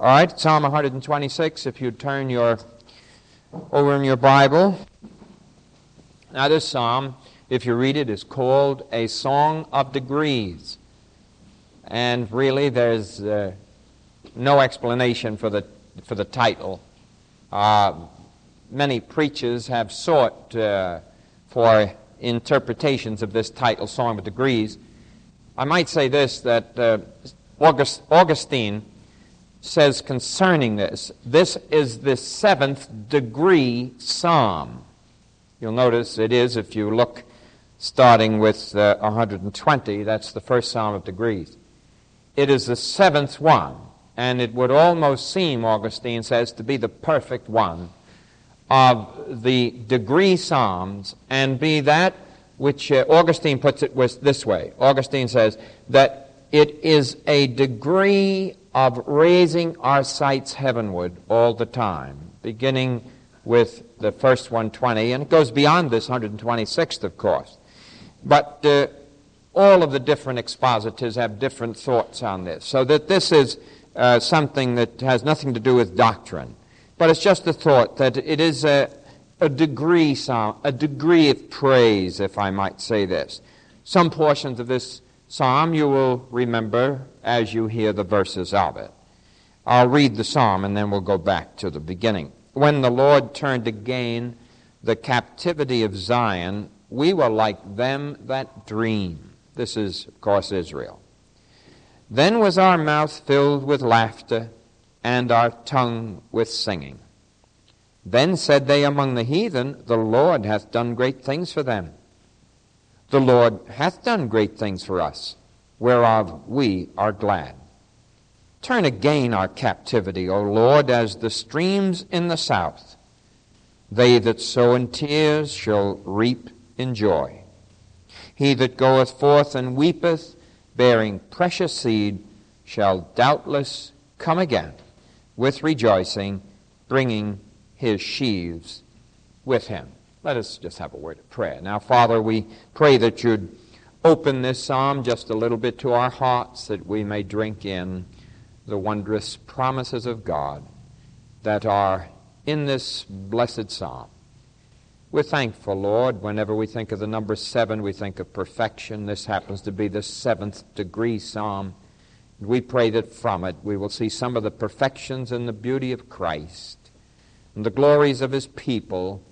All right, Psalm 126, if you turn your over in your Bible. Now, this psalm, if you read it, is called a Song of Degrees. And really, there's uh, no explanation for the, for the title. Uh, many preachers have sought uh, for interpretations of this title, Song of Degrees. I might say this that uh, August, Augustine says concerning this this is the seventh degree psalm. You'll notice it is, if you look starting with uh, 120, that's the first psalm of degrees. It is the seventh one, and it would almost seem, Augustine says, to be the perfect one of the degree psalms and be that which uh, Augustine puts it this way. Augustine says that it is a degree of raising our sights heavenward all the time, beginning with the first 120, and it goes beyond this 126th, of course. But uh, all of the different expositors have different thoughts on this, so that this is uh, something that has nothing to do with doctrine. But it's just a thought that it is a, a degree, a degree of praise, if I might say this. Some portions of this psalm you will remember as you hear the verses of it. I'll read the psalm and then we'll go back to the beginning. When the Lord turned again the captivity of Zion, we were like them that dream. This is, of course, Israel. Then was our mouth filled with laughter and our tongue with singing. Then said they among the heathen, The Lord hath done great things for them. The Lord hath done great things for us, whereof we are glad. Turn again our captivity, O Lord, as the streams in the south. They that sow in tears shall reap in joy. He that goeth forth and weepeth, bearing precious seed, shall doubtless come again with rejoicing, bringing his sheaves with him. Let us just have a word of prayer. Now, Father, we pray that you'd open this psalm just a little bit to our hearts that we may drink in the wondrous promises of God that are in this blessed psalm. We're thankful, Lord. Whenever we think of the number seven, we think of perfection. This happens to be the seventh degree psalm. We pray that from it we will see some of the perfections and the beauty of Christ and the glories of his people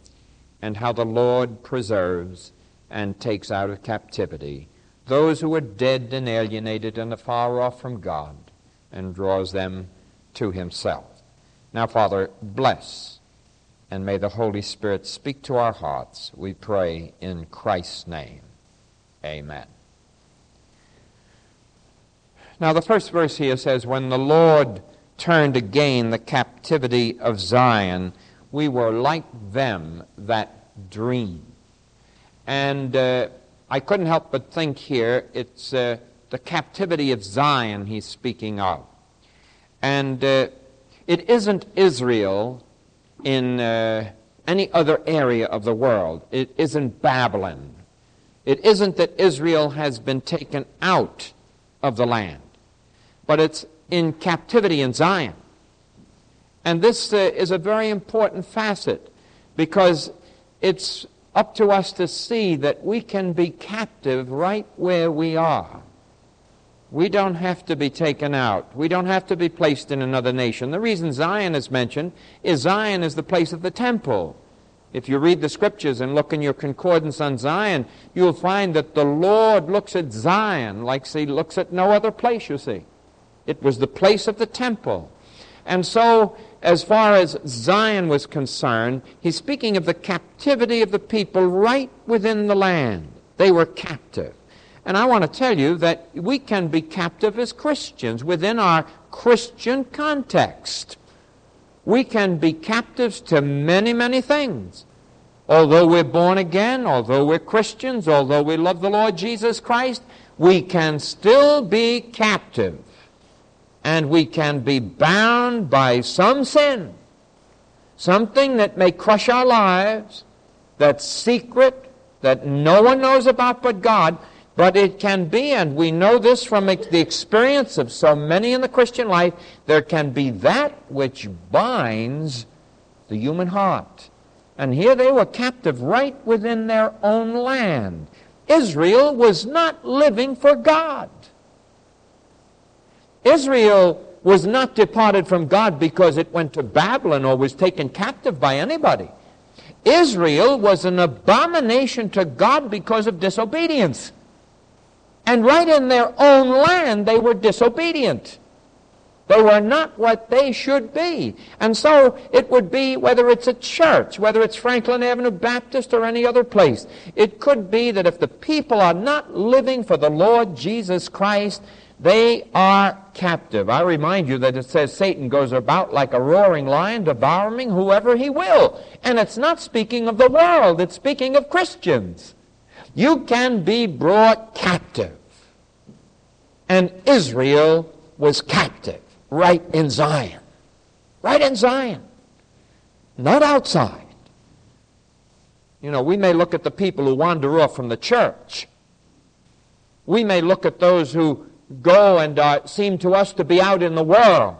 and how the Lord preserves and takes out of captivity those who are dead and alienated and afar off from God and draws them to himself. Now, Father, bless and may the Holy Spirit speak to our hearts, we pray in Christ's name. Amen. Now, the first verse here says, When the Lord turned again the captivity of Zion, we were like them that dream. And uh, I couldn't help but think here it's uh, the captivity of Zion he's speaking of. And uh, it isn't Israel in uh, any other area of the world, it isn't Babylon. It isn't that Israel has been taken out of the land but it's in captivity in Zion. And this uh, is a very important facet because it's up to us to see that we can be captive right where we are. We don't have to be taken out. We don't have to be placed in another nation. The reason Zion is mentioned is Zion is the place of the temple. If you read the scriptures and look in your concordance on Zion, you'll find that the Lord looks at Zion like he looks at no other place, you see. It was the place of the temple. And so, as far as Zion was concerned, he's speaking of the captivity of the people right within the land. They were captive. And I want to tell you that we can be captive as Christians within our Christian context. We can be captives to many, many things. Although we're born again, although we're Christians, although we love the Lord Jesus Christ, we can still be captive and we can be bound by some sin, something that may crush our lives, that's secret, that no one knows about but God, But it can be, and we know this from the experience of so many in the Christian life, there can be that which binds the human heart. And here they were captive right within their own land. Israel was not living for God. Israel was not departed from God because it went to Babylon or was taken captive by anybody. Israel was an abomination to God because of disobedience. And right in their own land, they were disobedient. They were not what they should be. And so it would be, whether it's a church, whether it's Franklin Avenue Baptist or any other place, it could be that if the people are not living for the Lord Jesus Christ, they are captive. I remind you that it says Satan goes about like a roaring lion, devouring whoever he will. And it's not speaking of the world, it's speaking of Christians. You can be brought captive. And Israel was captive right in Zion. Right in Zion. Not outside. You know, we may look at the people who wander off from the church. We may look at those who go and uh, seem to us to be out in the world.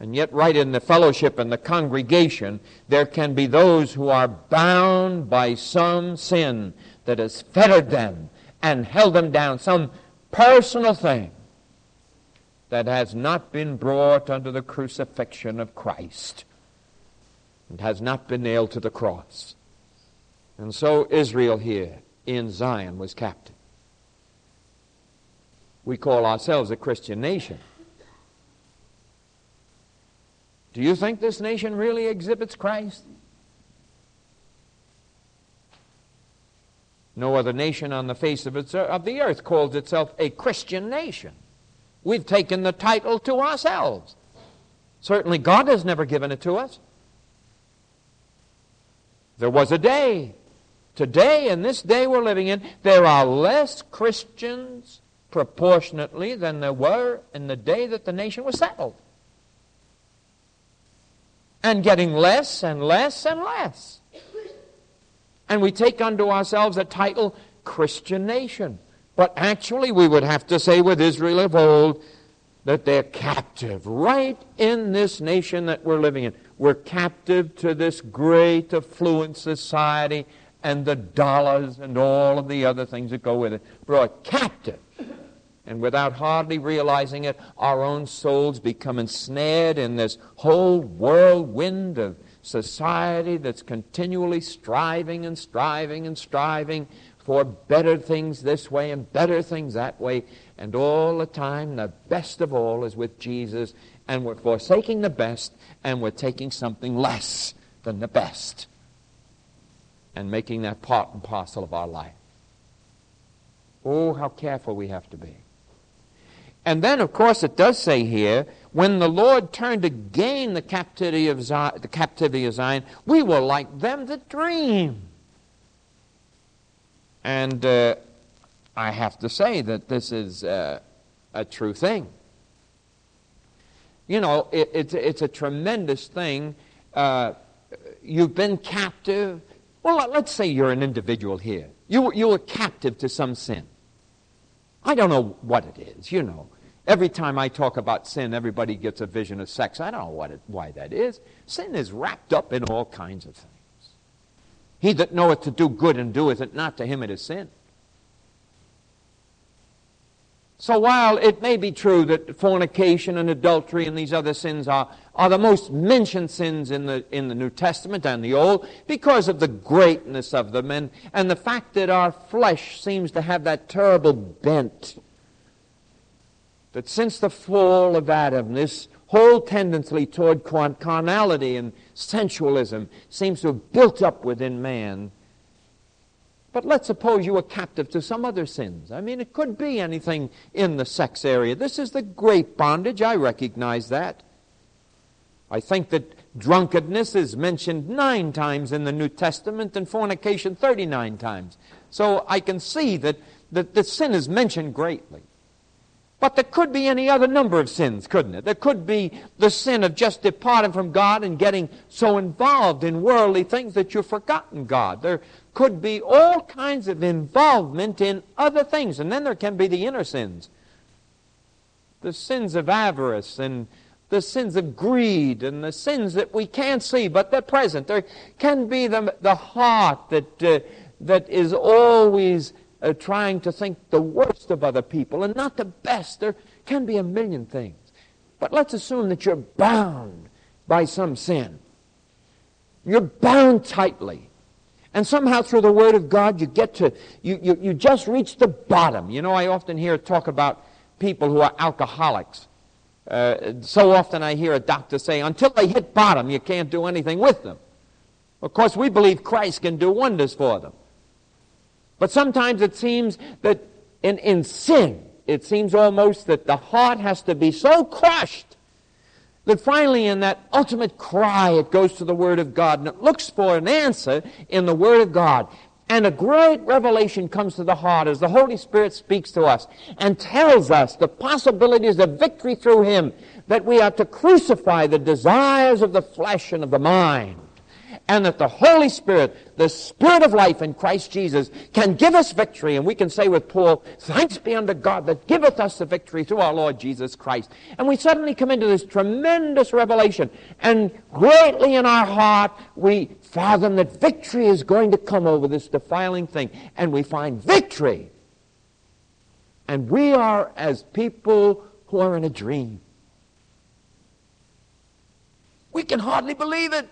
And yet, right in the fellowship and the congregation, there can be those who are bound by some sin that has fettered them and held them down, some personal thing that has not been brought under the crucifixion of Christ and has not been nailed to the cross. And so Israel here in Zion was captive. We call ourselves a Christian nation. Do you think this nation really exhibits Christ? No other nation on the face of, its, of the earth calls itself a Christian nation. We've taken the title to ourselves. Certainly, God has never given it to us. There was a day. Today, in this day we're living in, there are less Christians proportionately than there were in the day that the nation was settled. And getting less and less and less. And we take unto ourselves a title, Christian nation. But actually, we would have to say with Israel of old that they're captive right in this nation that we're living in. We're captive to this great affluent society and the dollars and all of the other things that go with it. Brought captive. And without hardly realizing it, our own souls become ensnared in this whole whirlwind of society that's continually striving and striving and striving for better things this way and better things that way. And all the time, the best of all is with Jesus. And we're forsaking the best and we're taking something less than the best and making that part and parcel of our life. Oh, how careful we have to be. And then, of course, it does say here, when the Lord turned to gain the captivity of Zion, the captivity of Zion, we were like them that dream. And uh, I have to say that this is uh, a true thing. You know, it, it's, it's a tremendous thing. Uh, you've been captive. Well, let's say you're an individual here. You, you were captive to some sin. I don't know what it is, you know. Every time I talk about sin, everybody gets a vision of sex. I don't know what it, why that is. Sin is wrapped up in all kinds of things. He that knoweth to do good and doeth it not, to him it is sin. So while it may be true that fornication and adultery and these other sins are, are the most mentioned sins in the, in the New Testament and the Old, because of the greatness of them and, and the fact that our flesh seems to have that terrible bent, that since the fall of Adam, this whole tendency toward carnality and sensualism seems to have built up within man. But let's suppose you were captive to some other sins. I mean, it could be anything in the sex area. This is the great bondage. I recognize that. I think that drunkenness is mentioned nine times in the New Testament and fornication 39 times. So I can see that, that the sin is mentioned greatly. But there could be any other number of sins, couldn't it? There could be the sin of just departing from God and getting so involved in worldly things that you've forgotten God. There could be all kinds of involvement in other things. And then there can be the inner sins the sins of avarice and the sins of greed and the sins that we can't see, but they're present. There can be the, the heart that, uh, that is always uh, trying to think the worst of other people and not the best. There can be a million things. But let's assume that you're bound by some sin. You're bound tightly. And somehow through the Word of God, you get to, you, you, you just reach the bottom. You know, I often hear talk about people who are alcoholics. Uh, so often I hear a doctor say, until they hit bottom, you can't do anything with them. Of course, we believe Christ can do wonders for them. But sometimes it seems that in, in sin, it seems almost that the heart has to be so crushed that finally in that ultimate cry it goes to the Word of God and it looks for an answer in the Word of God. And a great revelation comes to the heart as the Holy Spirit speaks to us and tells us the possibilities of victory through Him, that we are to crucify the desires of the flesh and of the mind and that the Holy Spirit, the Spirit of life in Christ Jesus, can give us victory. And we can say with Paul, Thanks be unto God that giveth us the victory through our Lord Jesus Christ. And we suddenly come into this tremendous revelation. And greatly in our heart, we fathom that victory is going to come over this defiling thing. And we find victory. And we are as people who are in a dream. We can hardly believe it.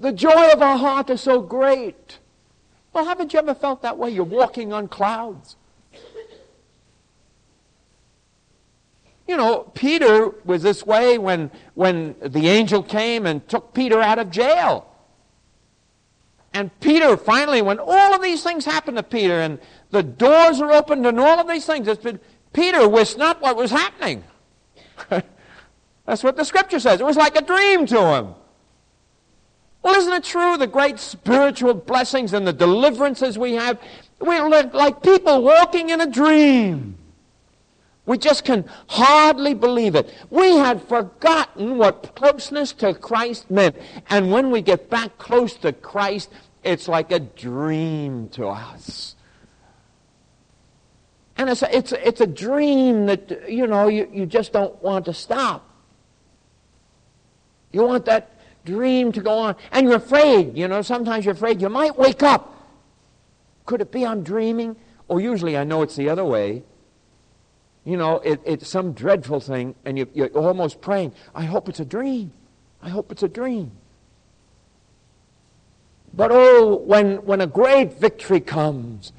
The joy of our heart is so great. Well, haven't you ever felt that way? You're walking on clouds. You know, Peter was this way when, when the angel came and took Peter out of jail. And Peter finally, when all of these things happened to Peter and the doors are opened and all of these things, been, Peter wist not what was happening. That's what the scripture says. It was like a dream to him. Well, isn't it true? The great spiritual blessings and the deliverances we have, we're like people walking in a dream. We just can hardly believe it. We had forgotten what closeness to Christ meant. And when we get back close to Christ, it's like a dream to us. And it's a, it's a, it's a dream that, you know, you, you just don't want to stop. You want that dream to go on. And you're afraid, you know, sometimes you're afraid you might wake up. Could it be I'm dreaming? Or usually I know it's the other way. You know, it, it's some dreadful thing, and you, you're almost praying, I hope it's a dream. I hope it's a dream. But oh, when, when a great victory comes,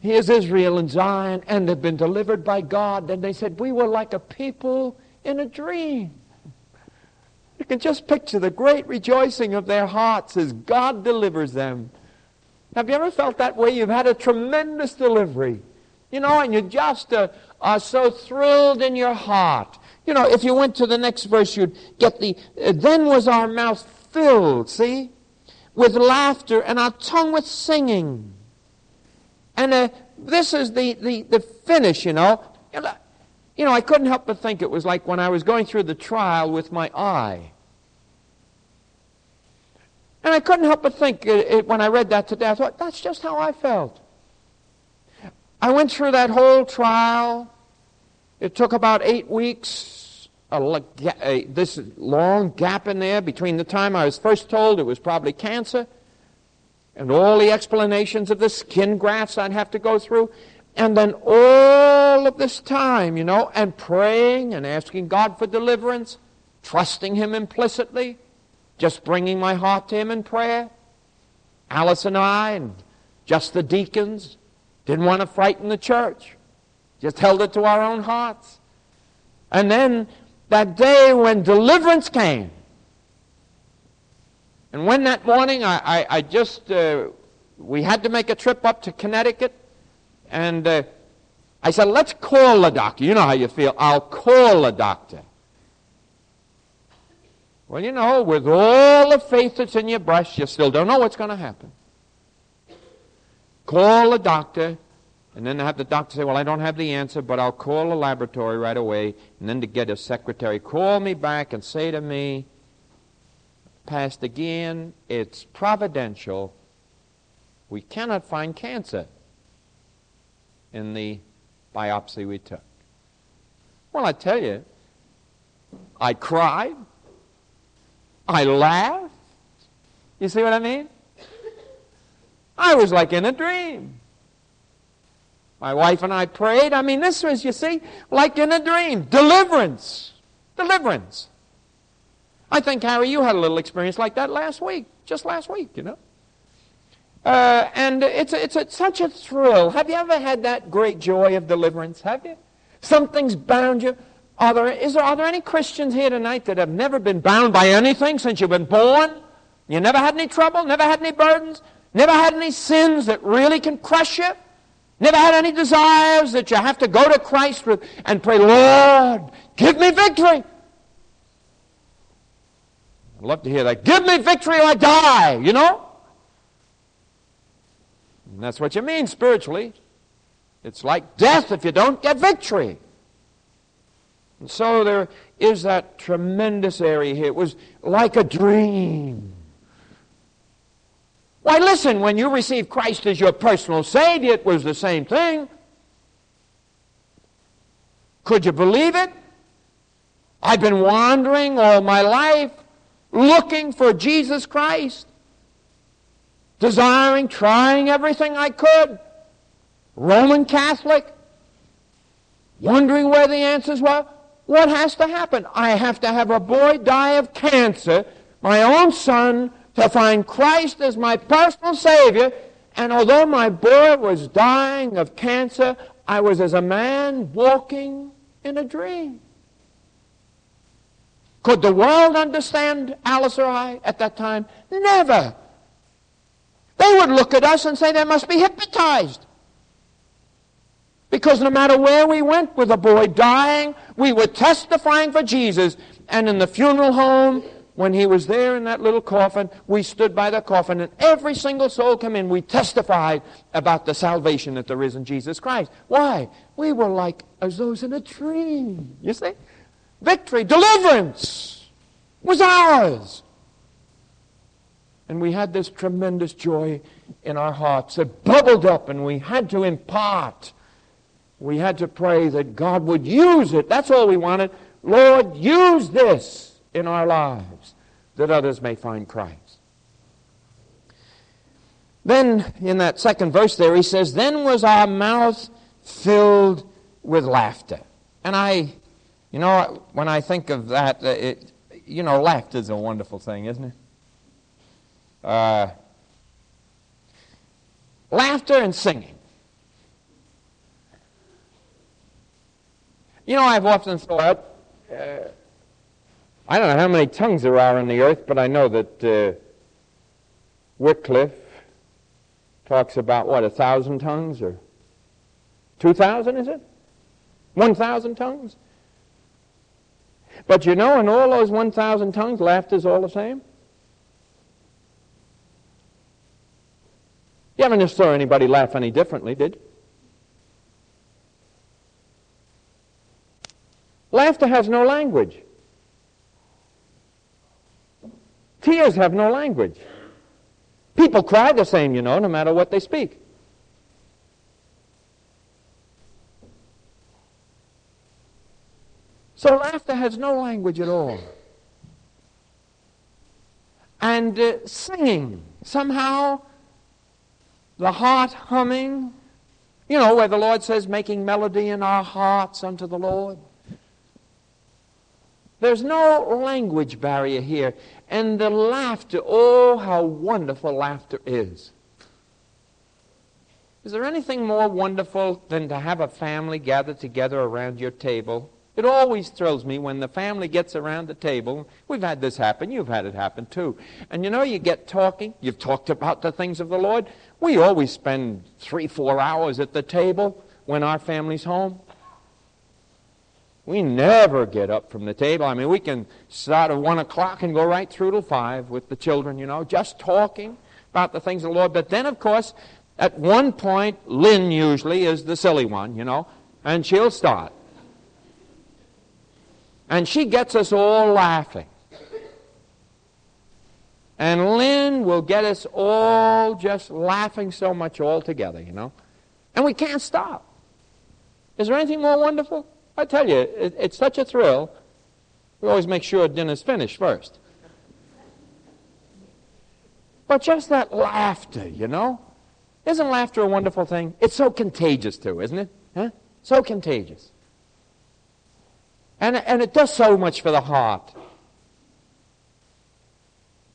here's Israel and Zion, and they've been delivered by God, and they said, We were like a people in a dream. You can just picture the great rejoicing of their hearts as God delivers them. Have you ever felt that way? You've had a tremendous delivery. You know, and you just uh, are so thrilled in your heart. You know, if you went to the next verse, you'd get the, uh, then was our mouth filled, see, with laughter and our tongue with singing. And uh, this is the, the, the finish, you know. You know, I couldn't help but think it was like when I was going through the trial with my eye. And I couldn't help but think it, it, when I read that today, I thought, that's just how I felt. I went through that whole trial. It took about eight weeks, a, a, this long gap in there between the time I was first told it was probably cancer and all the explanations of the skin grafts I'd have to go through. And then all of this time, you know, and praying and asking God for deliverance, trusting Him implicitly, just bringing my heart to Him in prayer. Alice and I, and just the deacons, didn't want to frighten the church, just held it to our own hearts. And then that day when deliverance came, and when that morning I, I, I just, uh, we had to make a trip up to Connecticut and uh, I said, let's call the doctor. You know how you feel. I'll call the doctor. Well, you know, with all the faith that's in your breast, you still don't know what's going to happen. Call the doctor, and then have the doctor say, Well, I don't have the answer, but I'll call the laboratory right away, and then to get a secretary, call me back and say to me, Pastor Geehan, it's providential We cannot find cancer in the biopsy we took. Well, I tell you, I cried. I laughed. You see what I mean? I was like in a dream. My wife and I prayed. I mean, this was, you see, like in a dream. Deliverance. Deliverance. I think, Harry, you had a little experience like that last week, just last week, you know. Uh, and it's, it's a, such a thrill. Have you ever had that great joy of deliverance? Have you? Something's bound you. Are there, is there, are there any Christians here tonight that have never been bound by anything since you've been born? You never had any trouble? Never had any burdens? Never had any sins that really can crush you? Never had any desires that you have to go to Christ with and pray, Lord, give me victory. I'd love to hear that. Give me victory or I die, you know? And that's what you mean spiritually. It's like death if you don't get victory. And so there is that tremendous area here. It was like a dream. Why, listen, when you received Christ as your personal Savior, it was the same thing. Could you believe it? I've been wandering all my life looking for Jesus Christ, desiring, trying everything I could. Roman Catholic, wondering where the answers were. What has to happen? I have to have a boy die of cancer, my own son, to find Christ as my personal Savior. And although my boy was dying of cancer, I was as a man walking in a dream. Could the world understand Alice or I at that time? Never. They would look at us and say they must be hypnotized. Because no matter where we went with a boy dying, we were testifying for Jesus. And in the funeral home, when he was there in that little coffin, we stood by the coffin, and every single soul come in. We testified about the salvation that there is in Jesus Christ. Why? We were like as those in a dream. You see? Victory, deliverance was ours. And we had this tremendous joy in our hearts. that bubbled up, and we had to impart. We had to pray that God would use it. That's all we wanted. Lord, use this in our lives that others may find Christ. Then, in that second verse there, he says, Then was our mouth filled with laughter. And I, you know, when I think of that, uh, it, you know, laughter is a wonderful thing, isn't it? Uh, laughter and singing. You know, I've often thought, uh, I don't know how many tongues there are on the earth, but I know that uh, Wycliffe talks about, what, a thousand tongues or two thousand, is it? One thousand tongues? But you know, in all those 1,000 tongues, laughter's all the same. You haven't just saw anybody laugh any differently, did you? Laughter has no language. Tears have no language. People cry the same, you know, no matter what they speak. So laughter has no language at all. And uh, singing, somehow, the heart humming, you know, where the Lord says, making melody in our hearts unto the Lord. There's no language barrier here. And the laughter, oh, how wonderful laughter is. Is there anything more wonderful than to have a family gather together around your table? It always thrills me when the family gets around the table. We've had this happen. You've had it happen too. And you know, you get talking. You've talked about the things of the Lord. We always spend three, four hours at the table when our family's home. We never get up from the table. I mean, we can start at 1 o'clock and go right through till 5 with the children, you know, just talking about the things of the Lord. But then, of course, at one point, Lynn usually is the silly one, you know, and she'll start. And she gets us all laughing. And Lynn will get us all just laughing so much all together, you know. And we can't stop. Is there anything more wonderful? I tell you, it, it's such a thrill. We always make sure dinner's finished first. But just that laughter, you know? Isn't laughter a wonderful thing? It's so contagious, too, isn't it? Huh? So contagious. And, and it does so much for the heart.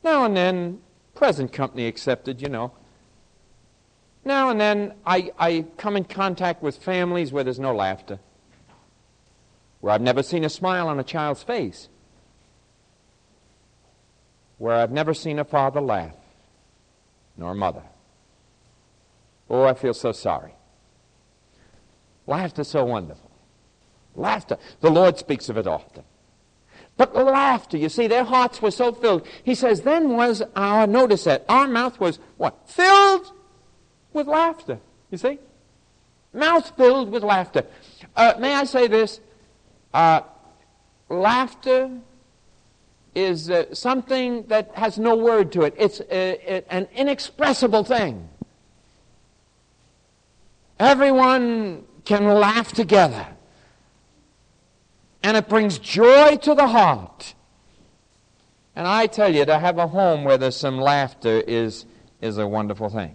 Now and then, present company accepted, you know. Now and then, I, I come in contact with families where there's no laughter, where I've never seen a smile on a child's face, where I've never seen a father laugh, nor a mother. Oh, I feel so sorry. Laughter is so wonderful. Laughter. The Lord speaks of it often. But laughter, you see, their hearts were so filled. He says, then was our, notice that, our mouth was what? Filled with laughter. You see? Mouth filled with laughter. Uh, may I say this? Uh, laughter is uh, something that has no word to it. It's uh, an inexpressible thing. Everyone can laugh together. And it brings joy to the heart. And I tell you, to have a home where there's some laughter is, is a wonderful thing.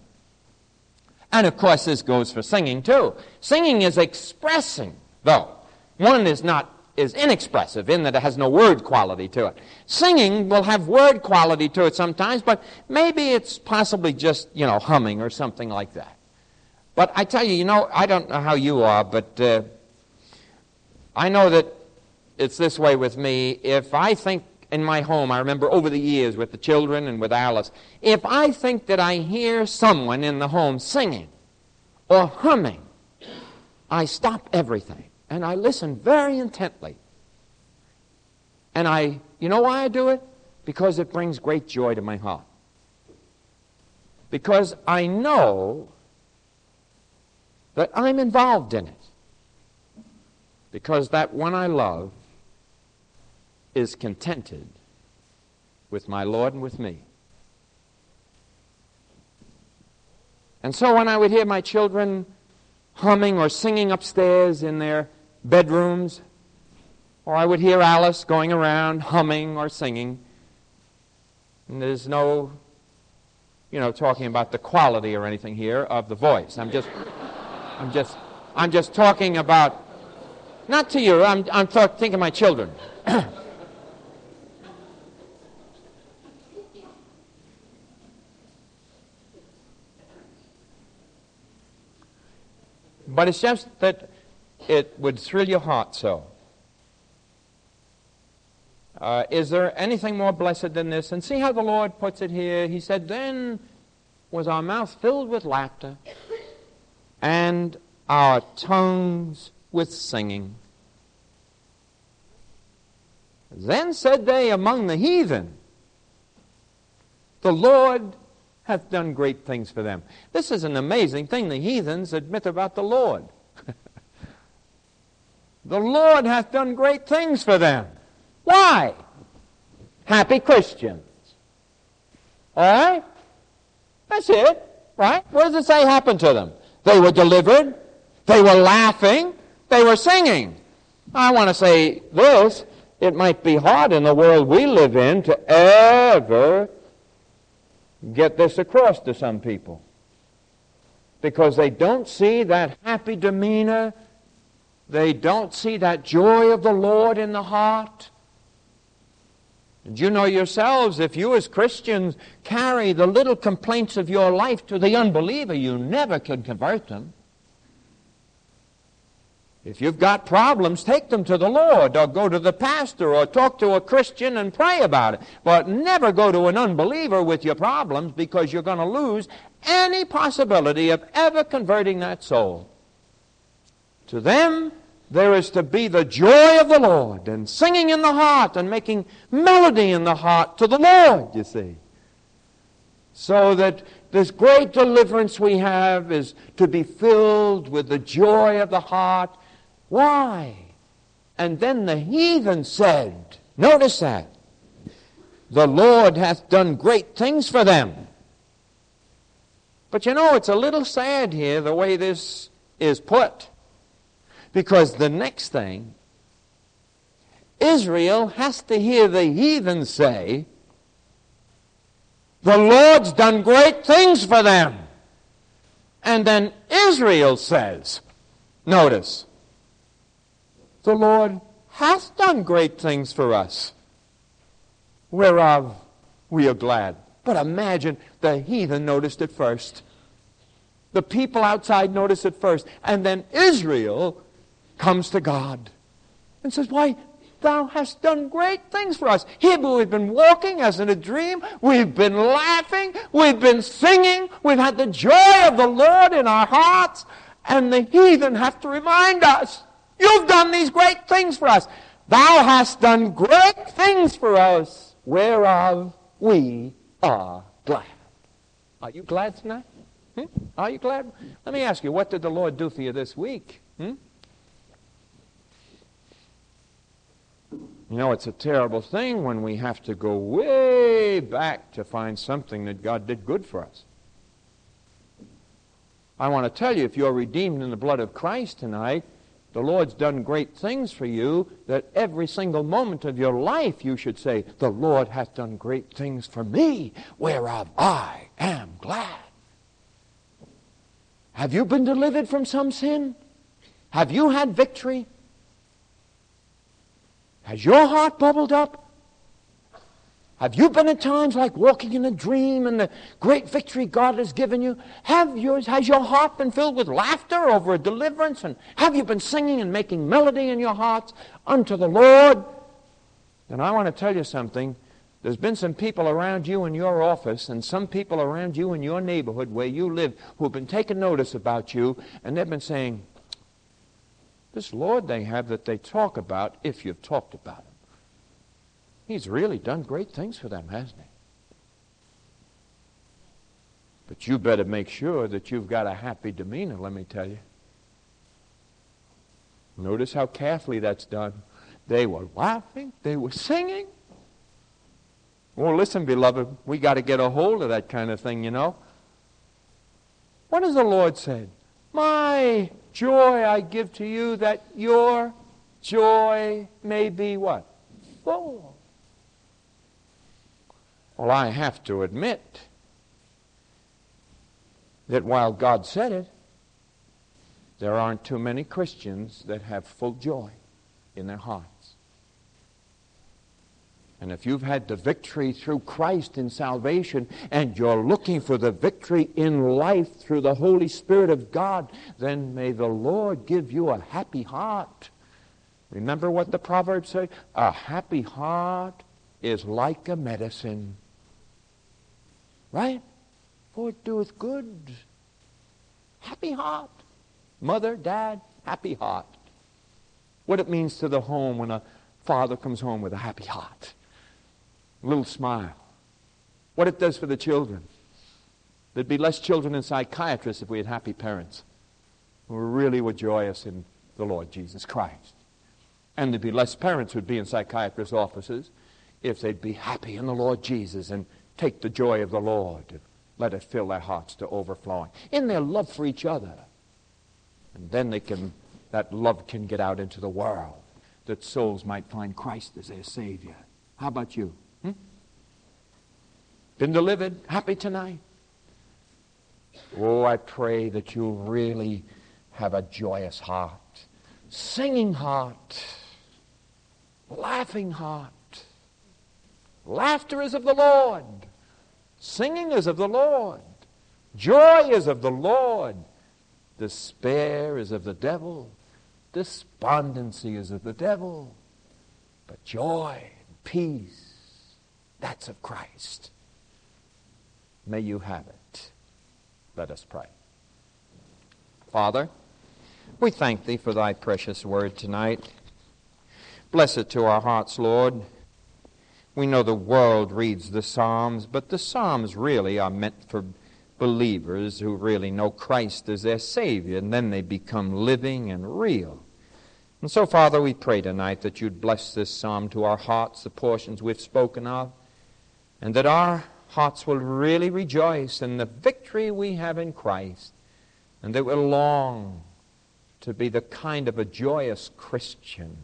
And of course, this goes for singing too. Singing is expressing, though. One is not is inexpressive in that it has no word quality to it. Singing will have word quality to it sometimes, but maybe it's possibly just, you know, humming or something like that. But I tell you, you know, I don't know how you are, but uh, I know that it's this way with me. If I think in my home, I remember over the years with the children and with Alice, if I think that I hear someone in the home singing or humming, I stop everything and I listen very intently. And I, you know why I do it? Because it brings great joy to my heart. Because I know that I'm involved in it. Because that one I love is contented with my Lord and with me. And so when I would hear my children humming or singing upstairs in their bedrooms, or I would hear Alice going around humming or singing, and there's no, you know, talking about the quality or anything here of the voice. I'm just I'm just, I'm just talking about, not to you, I'm, I'm thinking of my children. but it's just that it would thrill your heart so. Uh, is there anything more blessed than this? And see how the Lord puts it here. He said, Then was our mouth filled with laughter and our tongues with singing. Then said they among the heathen, The Lord hath done great things for them. This is an amazing thing the heathens admit about the Lord. the Lord hath done great things for them. Why? Happy Christians. All right? That's it, right? What does it say happened to them? They were delivered. They were laughing. They were singing. I want to say this. It might be hard in the world we live in to ever get this across to some people. Because they don't see that happy demeanor. They don't see that joy of the Lord in the heart. And you know yourselves, if you as Christians carry the little complaints of your life to the unbeliever, you never can convert them. If you've got problems, take them to the Lord, or go to the pastor, or talk to a Christian and pray about it. But never go to an unbeliever with your problems because you're going to lose any possibility of ever converting that soul. To them, there is to be the joy of the Lord and singing in the heart and making melody in the heart to the Lord, you see. So that this great deliverance we have is to be filled with the joy of the heart. Why? And then the heathen said, notice that, the Lord hath done great things for them. But you know, it's a little sad here the way this is put. Because the next thing, Israel has to hear the heathen say, The Lord's done great things for them. And then Israel says, Notice, the Lord hath done great things for us, whereof we are glad. But imagine the heathen noticed it first. The people outside noticed it first. And then Israel comes to God and says, Why, thou hast done great things for us. Here we've been walking as in a dream. We've been laughing. We've been singing. We've had the joy of the Lord in our hearts. And the heathen have to remind us You've done these great things for us. Thou hast done great things for us, whereof we are glad. Are you glad tonight? Hmm? Are you glad? Let me ask you, what did the Lord do for you this week? Hmm? You know, it's a terrible thing when we have to go way back to find something that God did good for us. I want to tell you, if you're redeemed in the blood of Christ tonight, the Lord's done great things for you that every single moment of your life you should say, The Lord hath done great things for me, whereof I am glad. Have you been delivered from some sin? Have you had victory? Has your heart bubbled up? Have you been at times like walking in a dream and the great victory God has given you? Have yours, has your heart been filled with laughter over a deliverance? And have you been singing and making melody in your hearts unto the Lord? And I want to tell you something. There's been some people around you in your office and some people around you in your neighborhood where you live who have been taking notice about you and they've been saying, This Lord they have that they talk about, if you've talked about him, He's really done great things for them, hasn't he? But you better make sure that you've got a happy demeanor, let me tell you. Notice how carefully that's done. They were laughing, they were singing. Well, listen, beloved, we got to get a hold of that kind of thing, you know. What does the Lord say? My joy I give to you that your joy may be what? Full. Well, I have to admit that while God said it, there aren't too many Christians that have full joy in their hearts. And if you've had the victory through Christ in salvation and you're looking for the victory in life through the Holy Spirit of God, then may the Lord give you a happy heart. Remember what the Proverbs say? A happy heart is like a medicine Right? For it doeth good. Happy heart. Mother, dad, happy heart. What it means to the home when a father comes home with a happy heart. Little smile. What it does for the children. There'd be less children in psychiatrists if we had happy parents who really were joyous in the Lord Jesus Christ. And there'd be less parents who'd be in psychiatrists' offices if they'd be happy in the Lord Jesus and take the joy of the Lord and let it fill their hearts to overflowing in their love for each other. And then they can, that love can get out into the world that souls might find Christ as their Savior. How about you? Been delivered? Happy tonight? Oh, I pray that you'll really have a joyous heart, singing heart, laughing heart. Laughter is of the Lord. Singing is of the Lord. Joy is of the Lord. Despair is of the devil. Despondency is of the devil. But joy and peace, that's of Christ. May you have it. Let us pray. Father, we thank thee for thy precious word tonight. Bless it to our hearts, Lord. We know the world reads the Psalms, but the Psalms really are meant for believers who really know Christ as their Savior, and then they become living and real. And so, Father, we pray tonight that you'd bless this psalm to our hearts, the portions we've spoken of. and that our hearts will really rejoice in the victory we have in Christ, and that we'll long to be the kind of a joyous Christian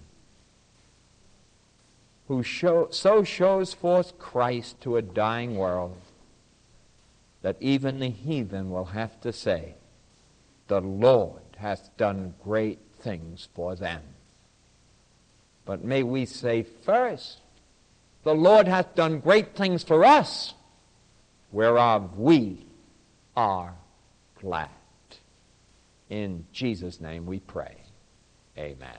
who show, so shows forth Christ to a dying world that even the heathen will have to say, The Lord hath done great things for them. But may we say first, The Lord hath done great things for us, whereof we are glad. In Jesus' name we pray. Amen.